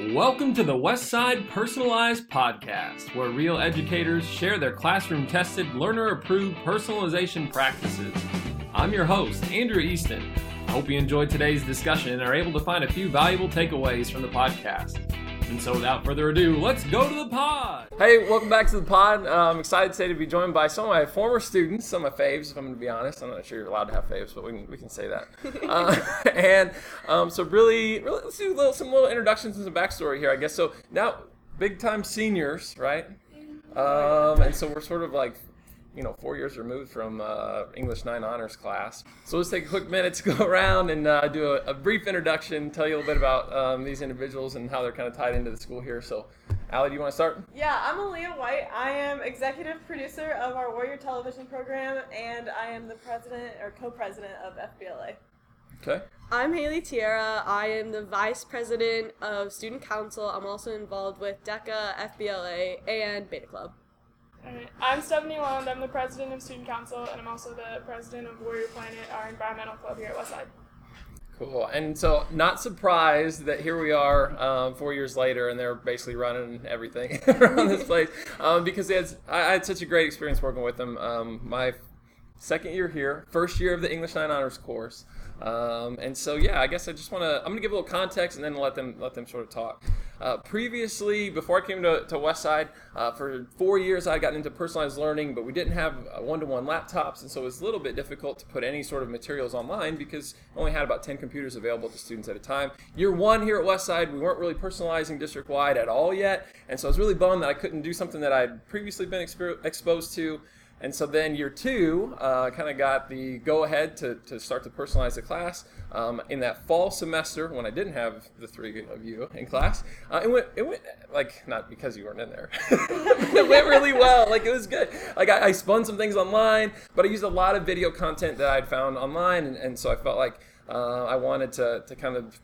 Welcome to the Westside Personalized Podcast, where real educators share their classroom tested, learner approved personalization practices. I'm your host, Andrew Easton. I hope you enjoyed today's discussion and are able to find a few valuable takeaways from the podcast. And so, without further ado, let's go to the pod. Hey, welcome back to the pod. Uh, I'm excited today to be joined by some of my former students, some of my faves, if I'm going to be honest. I'm not sure you're allowed to have faves, but we can, we can say that. Uh, and um, so, really, really, let's do little, some little introductions and some backstory here, I guess. So, now, big time seniors, right? Um, and so, we're sort of like you know, four years removed from uh, English 9 honors class. So let's take a quick minute to go around and uh, do a, a, brief introduction, tell you a little bit about um, these individuals and how they're kind of tied into the school here. So, Allie, do you want to start? Yeah, I'm Aaliyah White. I am executive producer of our Warrior Television program, and I am the president or co-president of FBLA. Okay. I'm Haley Tierra. I am the vice president of student council. I'm also involved with DECA, FBLA, and Beta Club. I'm Stephanie Lund. I'm the president of Student Council, and I'm also the president of Warrior Planet, our environmental club here at Westside. Cool. And so, not surprised that here we are um, four years later, and they're basically running everything around this place um, because I, I, had such a great experience working with them. Um, my second year here, first year of the English 9 Honors course. Um, and so, yeah, I guess I just want to. I'm going to give a little context and then let them let them sort of talk. Uh, previously, before I came to, to Westside, uh, for four years I got into personalized learning, but we didn't have one to one laptops, and so it was a little bit difficult to put any sort of materials online because we only had about 10 computers available to students at a time. Year one here at Westside, we weren't really personalizing district wide at all yet, and so I was really bummed that I couldn't do something that I'd previously been exper- exposed to. And so then year two uh, kind of got the go ahead to, to start to personalize the class. Um, in that fall semester, when I didn't have the three of you in class, uh, it went, it went like, not because you weren't in there, it went really well. Like, it was good. Like, I, I, spun some things online, but I used a lot of video content that I'd found online. And, and so I felt like uh, I wanted to, to kind of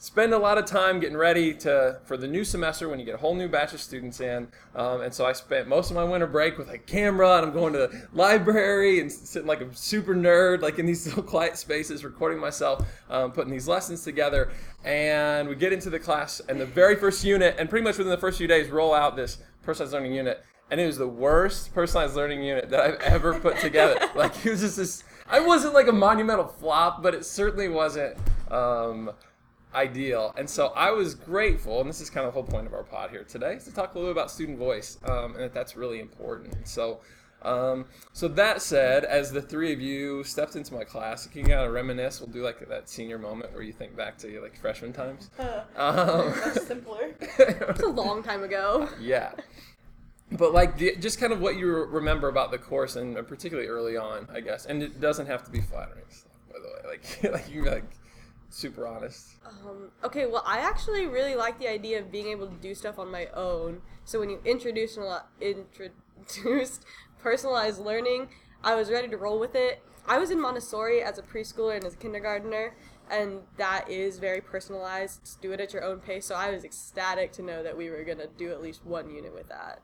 spend a lot of time getting ready to for the new semester when you get a whole new batch of students in. Um, and so I spent most of my winter break with a camera, and I'm going to the library and sitting like a super nerd, like in these little quiet spaces, recording myself, um, putting these lessons together. And we get into the class, and the very first unit, and pretty much within the first few days, roll out this personalized learning unit. And it was the worst personalized learning unit that I've ever put together. like it was just this. I wasn't like a monumental flop, but it certainly wasn't. Um, ideal. And so I was grateful, and this is kind of the whole point of our pod here today, is to talk a little bit about student voice, um, and that that's really important. So, um, so that said, as the three of you stepped into my class, can you kind of reminisce? We'll do like that senior moment where you think back to your like freshman times. Uh, um, that's simpler. it's a long time ago. Yeah. But like the, just kind of what you remember about the course, and particularly early on, I guess. And it doesn't have to be flattering stuff, by the way. Like, like you like super honest. Um, okay, well, I actually really like the idea of being able to do stuff on my own. So when you introduced introduced personalized learning, I was ready to roll with it. I was in Montessori as a preschooler and as a kindergartner, and that is very personalized. Do it at your own pace. So I was ecstatic to know that we were gonna do at least one unit with that.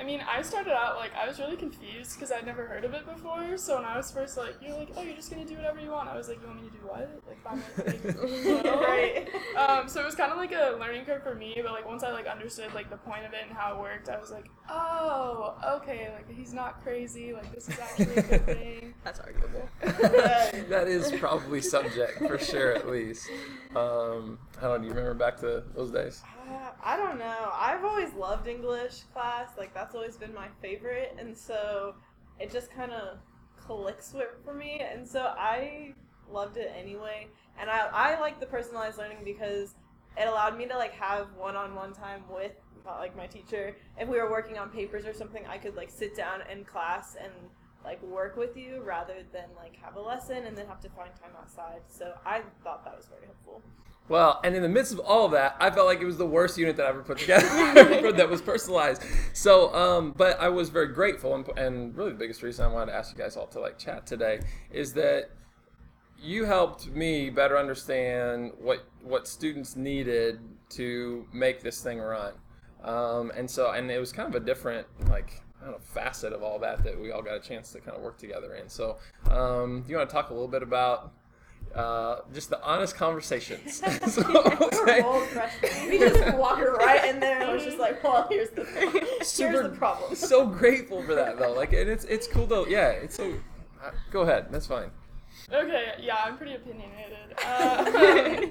I mean, I started out like I was really confused because I'd never heard of it before. So when I was first like, you're like, oh, you're just gonna do whatever you want. I was like, you want me to do what? Like five minutes. right. Um, so it was kind of like a learning curve for me. But like once I like understood like the point of it and how it worked, I was like, oh, okay. Like he's not crazy. Like this is actually a good thing. That's arguable. that is probably subject for sure, at least. Um, I don't. Do you remember back to those days? I don't know. I've always loved English class. Like that's always been my favorite, and so it just kind of clicks with for me, and so I loved it anyway. And I I like the personalized learning because it allowed me to like have one-on-one time with like my teacher. If we were working on papers or something, I could like sit down in class and like work with you rather than like have a lesson and then have to find time outside. So I thought that was very helpful. Well, and in the midst of all of that, I felt like it was the worst unit that I ever put together that was personalized. So, um, but I was very grateful, and, and really the biggest reason I wanted to ask you guys all to like chat today is that you helped me better understand what what students needed to make this thing run. Um, and so, and it was kind of a different like I don't know, facet of all that that we all got a chance to kind of work together in. So, um, do you want to talk a little bit about uh, just the honest conversations. so, We're both freshmen. We just walked right in there and was just like, well, here's the here's Super- the problem. so grateful for that though. Like, and it's it's cool though. Yeah, it's so. Uh, go ahead. That's fine. Okay, yeah, I'm pretty opinionated. Uh,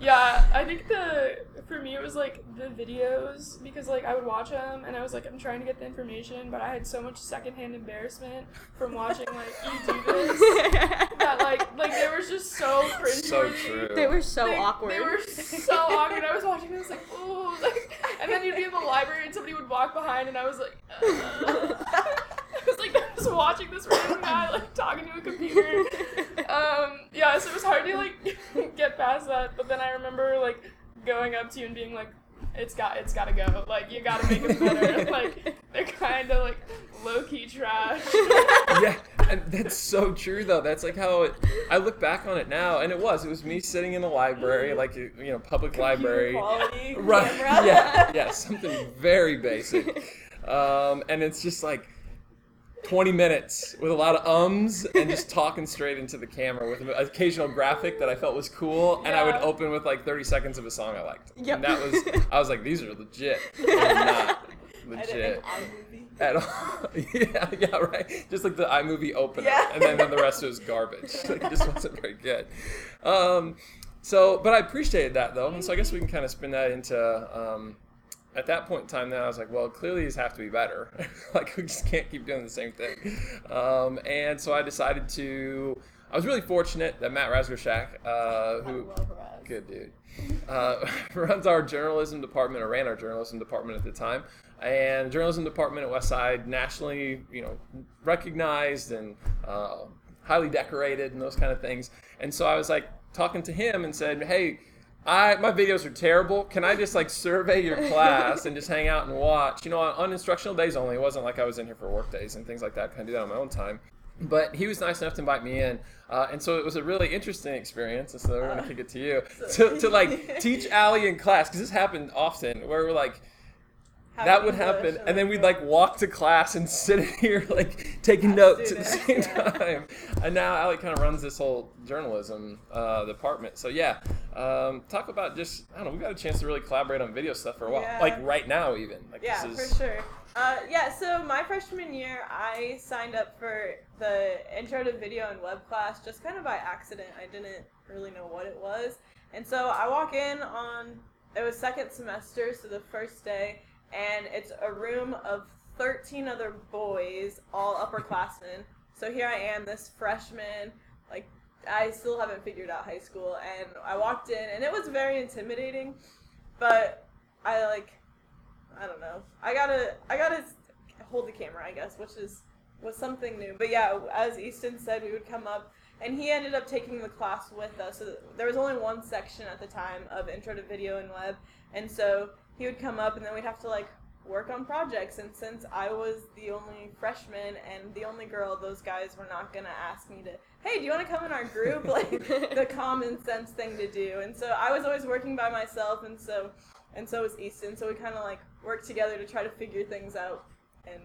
yeah, I think the for me it was like the videos because like I would watch them and I was like I'm trying to get the information, but I had so much secondhand embarrassment from watching like you do this just so cringe. So true. they were so they, awkward. They were so awkward. I was watching and I was like, ooh. Like, and then you'd be in the library and somebody would walk behind and I was like, uh. I was like, I was watching this random guy like talking to a computer. Um, yeah, so it was hard to like get past that. But then I remember like going up to you and being like, it's got it's gotta go. Like you gotta make it better. like they're kind of like low key trash. yeah, and that's so true though. That's like how it, I look back on it now, and it was. It was me sitting in the library, like you know, public library. Quality Right. camera. Yeah. Yeah. Something very basic. Um, and it's just like 20 minutes with a lot of ums and just talking straight into the camera with an occasional graphic that I felt was cool. And I would open with like 30 seconds of a song I liked. Yep. And that was, I was like, these are legit. They're not legit at all. yeah, yeah, right. Just like the iMovie opener, Yeah. and then, then the rest was garbage. Like, it just wasn't very good. Um, so, but I appreciated that though, and so I guess we can kind of spin that into. Um, at that point in time, then I was like, well, clearly these have to be better. like we just can't keep doing the same thing. Um, and so I decided to. I was really fortunate that Matt Razgorshak, uh, who. Good dude. Uh, runs our journalism department, or ran our journalism department at the time, and the journalism department at Westside nationally, you know, recognized and uh, highly decorated and those kind of things. And so I was like talking to him and said, "Hey, I my videos are terrible. Can I just like survey your class and just hang out and watch? You know, on, on instructional days only. It wasn't like I was in here for work days and things like that. I can do that on my own time." But he was nice enough to invite me in, uh, and so it was a really interesting experience. And so we're gonna kick it to you to, to like teach Allie in class because this happened often where we're like that would happen, and then we'd like walk to class and sit here like taking notes at the same yeah. time. And now Allie kind of runs this whole journalism uh, department. So yeah, um, talk about just I don't know. We got a chance to really collaborate on video stuff for a while, Yeah. like right now even. Like Yeah, this is for sure. Uh, yeah, so my freshman year, I signed up for the intro to video and web class just kind of by accident. I didn't really know what it was. And so I walk in on, it was second semester, so the first day, and it's a room of 13 other boys, all upperclassmen. So here I am, this freshman, like, I still haven't figured out high school, and I walked in, and it was very intimidating, but I, like, I don't know. I gotta I gotta hold the camera, I guess, which is was something new. But yeah, as Easton said, we would come up, and he ended up taking the class with us. So there was only one section at the time of Intro to Video and Web, and so he would come up, and then we'd have to like work on projects. And since I was the only freshman and the only girl, those guys were not gonna ask me to. Hey, do you want to come in our group? Like the common sense thing to do. And so I was always working by myself, and so and so was Easton. So we kind of like worked together to try to figure things out, and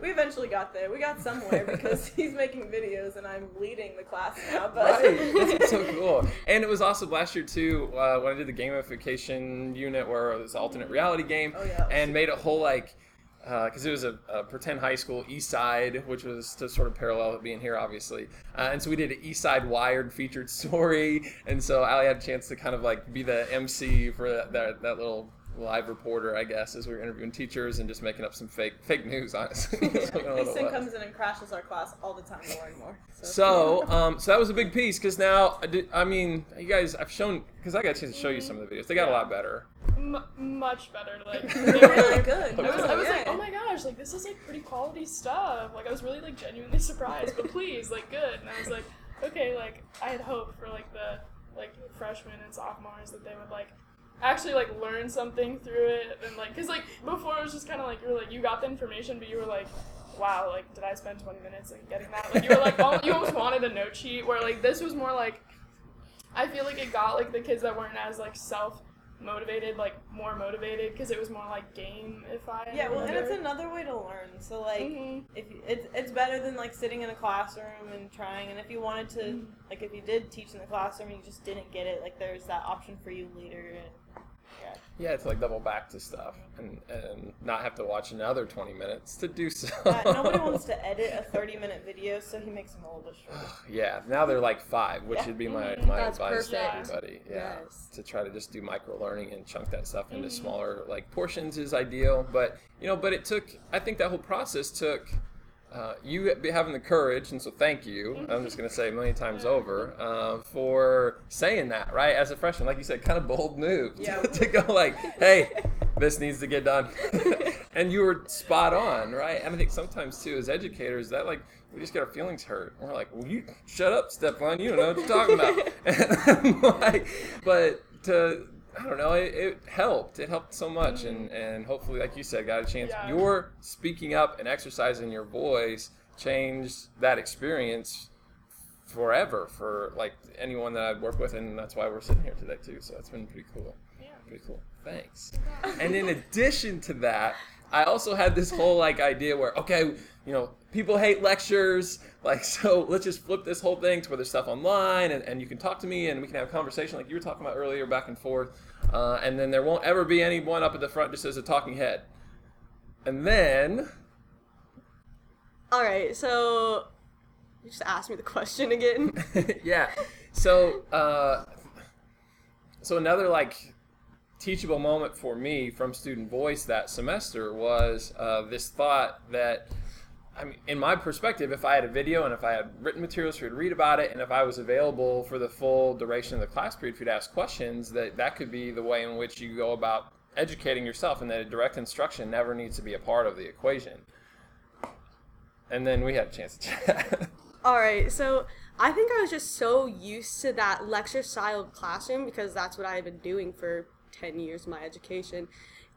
we eventually got there. We got somewhere because he's making videos and I'm leading the class now. But Right, that's so cool. And it was awesome last year too uh, when I did the gamification unit where it was alternate reality game, Oh, yeah. and made a whole like because it was a, a pretend high school East Side, which was to sort of parallel it being here, obviously. Uh, and so we did an East Side Wired featured story, and so Ali had a chance to kind of like be the MC for that that, that little live reporter, I guess, as we were interviewing teachers and just making up some fake fake news, honestly. That's what it Easton was. comes in and crashes our class all the time to learn more. So, So, um, so that was a big piece because now, I, did, I mean, you guys, I've shown because I got a chance to show you some of the videos. They got a lot better. M- much better. Like they're were really good. I was, I was Yeah. like, oh my gosh, like this is like pretty quality stuff. Like I was really like genuinely surprised, but please, like good. And I was like, okay, like I had hope for like the like freshmen and sophomores that they would like actually like learn something through it and like because like before it was just kind of like you were like you got the information, but you were like. Wow, like did I spend twenty minutes like getting that? Like you were like, you almost wanted a note sheet. Where like this was more like, I feel like it got like the kids that weren't as like self motivated, like more motivated, because it was more like game. If I Yeah, well, and it's another way to learn. So like, Mhm. if it's it's better than like sitting in a classroom and trying. And if you wanted to, Mm-hmm. like, if you did teach in the classroom and you just didn't get it, like, there's that option for you later. And yeah, Yeah, to like double back to stuff and, and not have to watch another 20 minutes to do so. uh, nobody wants to edit a 30 minute video, so he makes them a little bit shorter. yeah, now they're like five, which Yeah. would be my, Mhm. my That's advice to everybody. Yeah, Yes. to try to just do micro learning and chunk that stuff into Mhm. smaller like portions is ideal. But you know, but it took. I think that whole process took. Uh, you be- having the courage, and so thank you. I'm just going to say a million times over uh, for saying that, right? As a freshman, like you said, kind of bold move Yeah. to go like, "Hey, this needs to get done," and you were spot on, right? And I think sometimes too, as educators, that like we just get our feelings hurt. We're like, "Well, you shut up, Stefan. You don't know what you're talking about." and like, but to I don't know. It, it helped. It helped so much, and mm. and hopefully, like you said, got a chance. Yeah. Your speaking up and exercising your voice changed that experience forever for like anyone that I've worked with, and that's why we're sitting here today too. So it's been pretty cool. Yeah. Pretty cool. Thanks. And in addition to that, I also had this whole like idea where okay, you know, people hate lectures, like so let's just flip this whole thing to where there's stuff online and, and you can talk to me and we can have a conversation like you were talking about earlier back and forth. Uh, and then there won't ever be anyone up at the front just as a talking head. And then All right, so you just asked me the question again. yeah. So, uh, so another like teachable moment for me from Student Voice that semester was uh, this thought that. I mean, in my perspective, if I had a video and if I had written materials for you to read about it, and if I was available for the full duration of the class period for you to ask questions, that that could be the way in which you go about educating yourself, and that direct instruction never needs to be a part of the equation. And then we had a chance to chat. All right, so I think I was just so used to that lecture style classroom because that's what I had been doing for 10 years of my education.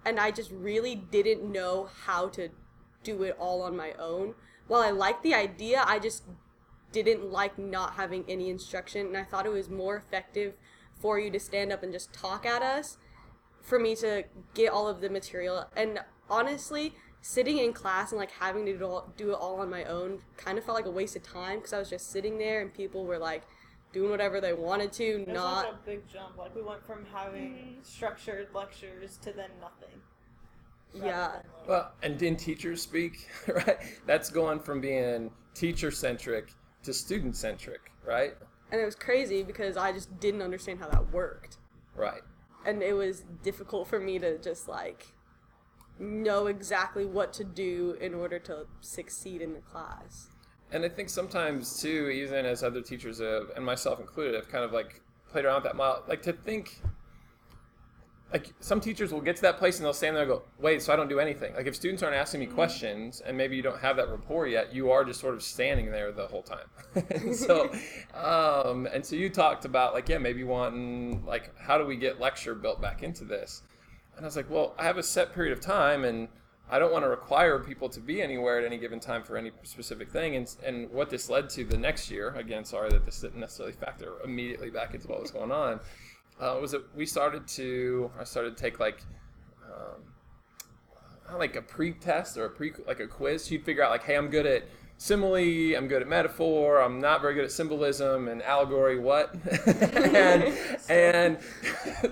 And I just really didn't know how to do it all on my own. While I liked the idea, I just didn't like not having any instruction. And I thought it was more effective for you to stand up and just talk at us for me to get all of the material. And honestly, sitting in class and like having to do, all, do it all on my own kind of felt like a waste of time because I was just sitting there and people were like doing whatever they wanted to, It was not. like a big jump. Like we went from having mm. structured lectures to then nothing. Yeah. Well, and didn't teachers speak, right? That's going from being teacher centric to student centric, right? And it was crazy because I just didn't understand how that worked. Right. And it was difficult for me to just like know exactly what to do in order to succeed in the class. And I think sometimes too, even as other teachers have, and myself included, have kind of like played around with that model, like to think. Like some teachers will get to that place and they'll stand there and go, "Wait, so I don't do anything." Like if students aren't asking me questions and maybe you don't have that rapport yet, you are just sort of standing there the whole time. and so, um, and so you talked about like, yeah, maybe wanting like, how do we get lecture built back into this? And I was like, well, I have a set period of time and I don't want to require people to be anywhere at any given time for any specific thing. And, and what this led to the next year, again, sorry that this didn't necessarily factor immediately back into what was going on, uh, was that we started to, I started to take like, um, like a pre-test or a pre, like a quiz. You'd figure out like, hey, I'm good at simile, I'm good at metaphor, I'm not very good at symbolism and allegory, what? and, and,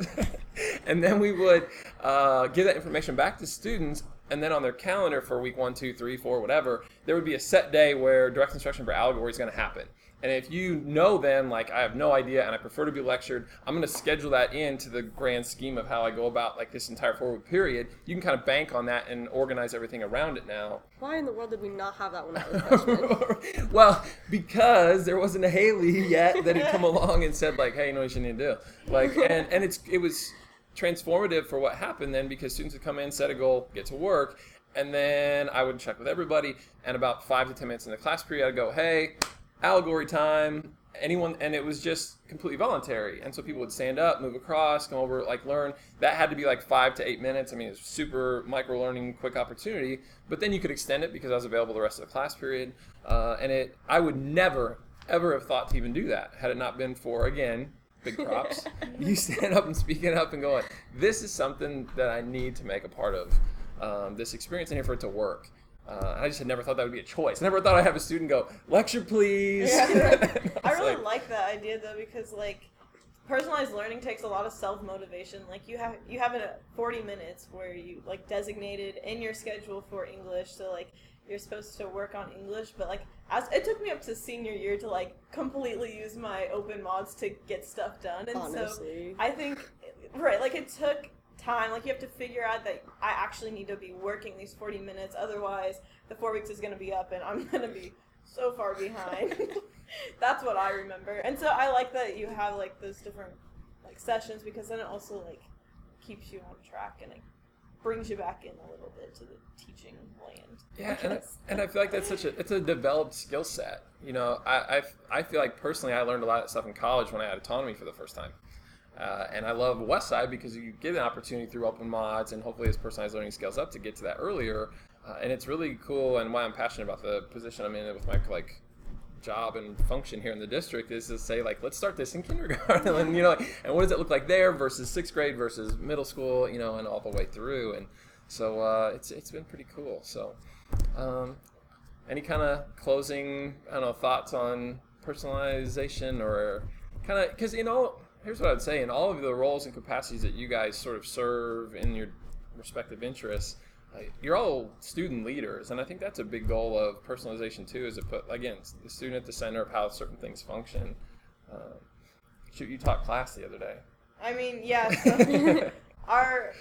and then we would uh, give that information back to students and then on their calendar for week one, two, three, four, whatever, there would be a set day where direct instruction for allegory is going to happen. And if you know then, like, I have no idea and I prefer to be lectured, I'm going to schedule that into the grand scheme of how I go about, like, this entire four week period. You can kind of bank on that and organize everything around it now. Why in the world did we not have that when I was freshman? well, because there wasn't a Haley yet that had come along and said, like, hey, you know what you need to do? Like, and, and it's it was transformative for what happened then because students would come in, set a goal, get to work, and then I would check with everybody. And about five to ten minutes in the class period, I'd go, hey, allegory time. Anyone, and it was just completely voluntary. And so people would stand up, move across, come over, like learn. That had to be like five to eight minutes. I mean, it's super micro learning, quick opportunity. But then you could extend it because I was available the rest of the class period. Uh, and it, I would never, ever have thought to even do that had it not been for again big props. you stand up and speaking up and going, this is something that I need to make a part of um, this experience in here for it to work. Uh, I just had never thought that would be a choice. I never thought I'd have a student go, lecture please. Yeah. I really like, like that idea though because like personalized learning takes a lot of self motivation. Like you have you have a 40 minutes where you like designated in your schedule for English. So like you're supposed to work on English, but like as it took me up to senior year to like completely use my open mods to get stuff done. And Honestly. so I think right, like it took time. Like you have to figure out that I actually need to be working these 40 minutes otherwise the 4 weeks is going to be up and I'm going to be so far behind. That's what I remember. And so I like that you have like those different like sessions because then it also like keeps you on track and it brings you back in a little bit to the teaching land. Yeah, and I, and I feel like that's such a it's a developed skill set. You know, I, I I feel like personally I learned a lot of stuff in college when I had autonomy for the first time. Uh, and I love Westside because you get an opportunity through open mods and hopefully as personalized learning scales up to get to that earlier. Uh, and it's really cool and why I'm passionate about the position I'm in with my like job and function here in the district is to say like let's start this in kindergarten. And you know and what does it look like there versus sixth grade versus middle school you know and all the way through. And so uh, it's it's been pretty cool. So um, any kind of closing I don't know thoughts on personalization or kind of because you know here's what I'd say in all of the roles and capacities that you guys sort of serve in your respective interests uh, you're all student leaders, and I think that's a big goal of personalization too. Is to put again the student at the center of how certain things function. Um, shoot, you taught class the other day. I mean, yeah. So our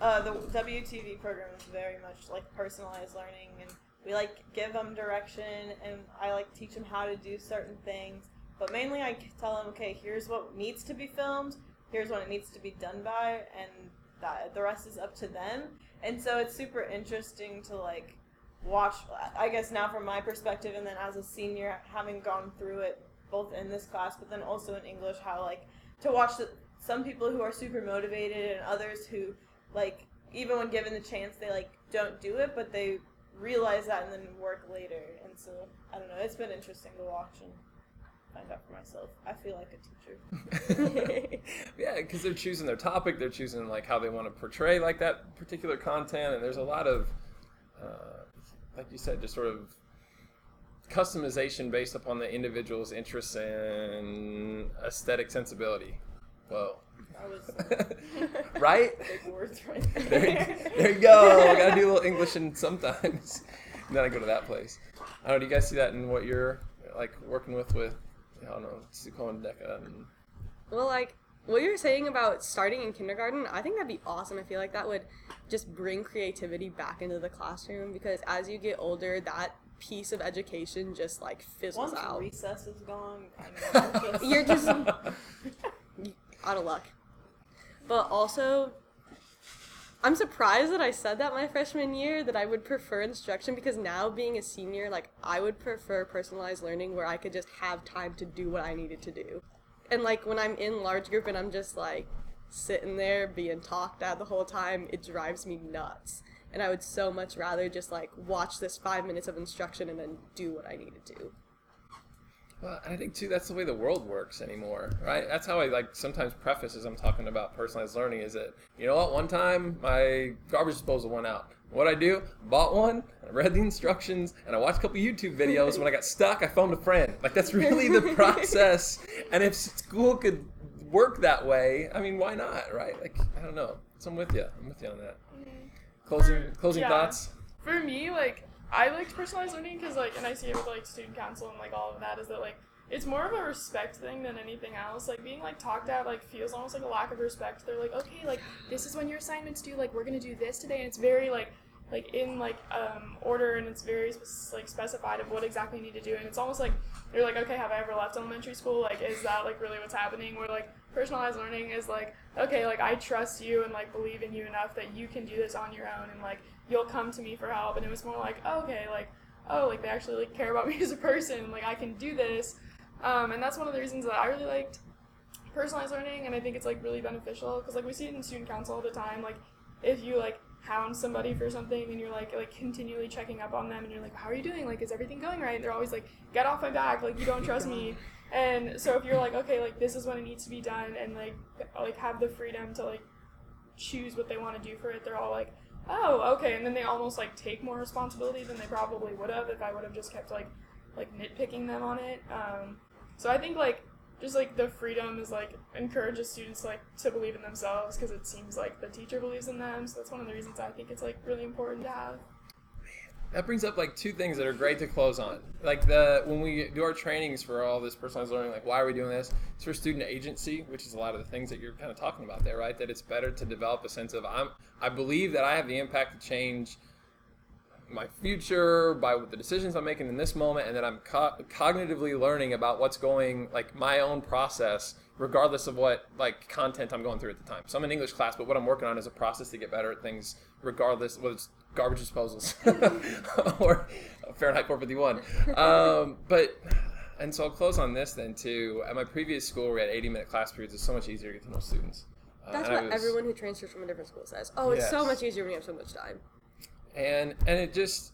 uh, the WTV program is very much like personalized learning, and we like give them direction, and I like teach them how to do certain things. But mainly, I tell them, okay, here's what needs to be filmed, here's when it needs to be done by, and that the rest is up to them. And so it's super interesting to like watch i guess now from my perspective and then as a senior having gone through it both in this class but then also in english how like to watch the, some people who are super motivated and others who like even when given the chance they like don't do it but they realize that and then work later. And so i don't know it's been interesting to watch and find out for myself. I feel like a teacher. yeah, because they're choosing their topic, they're choosing like how they want to portray like that particular content, and there's a lot of, uh, like you said, just sort of customization based upon the individual's interests and aesthetic sensibility. Whoa. right? Big words right there. there, you, there you go. I gotta do a little English and sometimes. and then I go to that place. I don't know. Do you guys see that in what you're like working with with I don't know, Sukon DECA and Well, like what you're saying about starting in kindergarten, I think that'd be awesome. I feel like that would just bring creativity back into the classroom because as you get older, that piece of education just like fizzles Once out. recess is gone, you're just out of luck. But also, I'm surprised that I said that my freshman year that I would prefer instruction because now being a senior, like I would prefer personalized learning where I could just have time to do what I needed to do. And like when I'm in large group and I'm just like sitting there being talked at the whole time, it drives me nuts. And I would so much rather just like watch this five minutes of instruction and then do what I needed to. Well, I think too that's the way the world works anymore, right? That's how I like sometimes preface as I'm talking about personalized learning is that you know what? One time my garbage disposal went out. What I do? Bought one, I read the instructions, and I watched a couple YouTube videos. when I got stuck, I phoned a friend. Like that's really the process. and if school could work that way, I mean, why not, right? Like I don't know. So I'm with you. I'm with you on that. Mm-hmm. Closing closing yeah. thoughts. For me, like I liked personalized learning because like, and I see it with like student council and like all of that is that like it's more of a respect thing than anything else. Like being like talked at like feels almost like a lack of respect. They're like, okay, like this is when your assignments due. Like we're gonna do this today, and it's very like like in like um, order and it's very like specified of what exactly you need to do and it's almost like you're like okay have i ever left elementary school like is that like really what's happening where like personalized learning is like okay like i trust you and like believe in you enough that you can do this on your own and like you'll come to me for help. And it was more like oh, okay like oh like they actually like care about me as a person. Like i can do this. Um, and that's one of the reasons that i really liked personalized learning. And i think it's like really beneficial because like we see it in student council all the time. Like if you like hound somebody for something and you're like like continually checking up on them and you're like how are you doing? Like is everything going right? And they're always like get off my back. Like you don't trust me And so if you're like, okay, like this is when it needs to be done, and like like have the freedom to like choose what they want to do for it, they're all like, oh, okay, and then they almost like take more responsibility than they probably would have if I would have just kept like like nitpicking them on it. Um, so I think like just like the freedom is like encourages students like to believe in themselves because it seems like the teacher believes in them. So that's one of the reasons I think it's like really important to have. That brings up like two things that are great to close on. Like the when we do our trainings for all this personalized learning, like why are we doing this? It's for student agency, which is a lot of the things that you're kind of talking about there, right? That it's better to develop a sense of I'm I believe that I have the impact to change my future by the decisions I'm making in this moment, and that I'm co- cognitively learning about what's going like my own process, regardless of what like content I'm going through at the time. So I'm in English class, but what I'm working on is a process to get better at things, regardless whether it's garbage disposals or Fahrenheit 451. Um, but and so I'll close on this then too. At my previous school, we had 80 minute class periods. It's so much easier to get to know students. Uh, That's what was, everyone who transfers from a different school says. Oh, it's yes. so much easier when you have so much time and and it just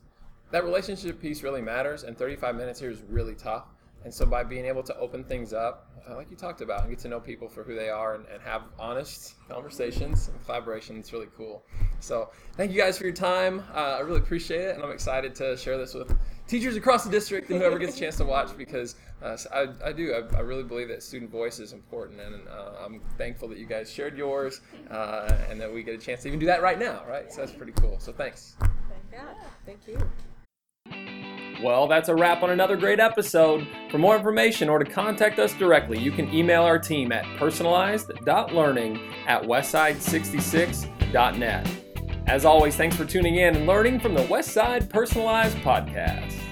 that relationship piece really matters and 35 minutes here is really tough and so by being able to open things up uh, like you talked about and get to know people for who they are and, and have honest conversations and collaboration it's really cool. So thank you guys for your time. Uh, i really appreciate it and i'm excited to share this with teachers across the district and whoever gets a chance to watch because uh, I, I do I, I, really believe that student voice is important and uh, i'm thankful that you guys shared yours uh, and that we get a chance to even do that right now right? So that's pretty cool. So thanks. Yeah thank you well, that's a wrap on another great episode. For more information or to contact us directly, you can email our team at personalized.learning at westside66.net. As always, thanks for tuning in and learning from the Westside Personalized Podcast.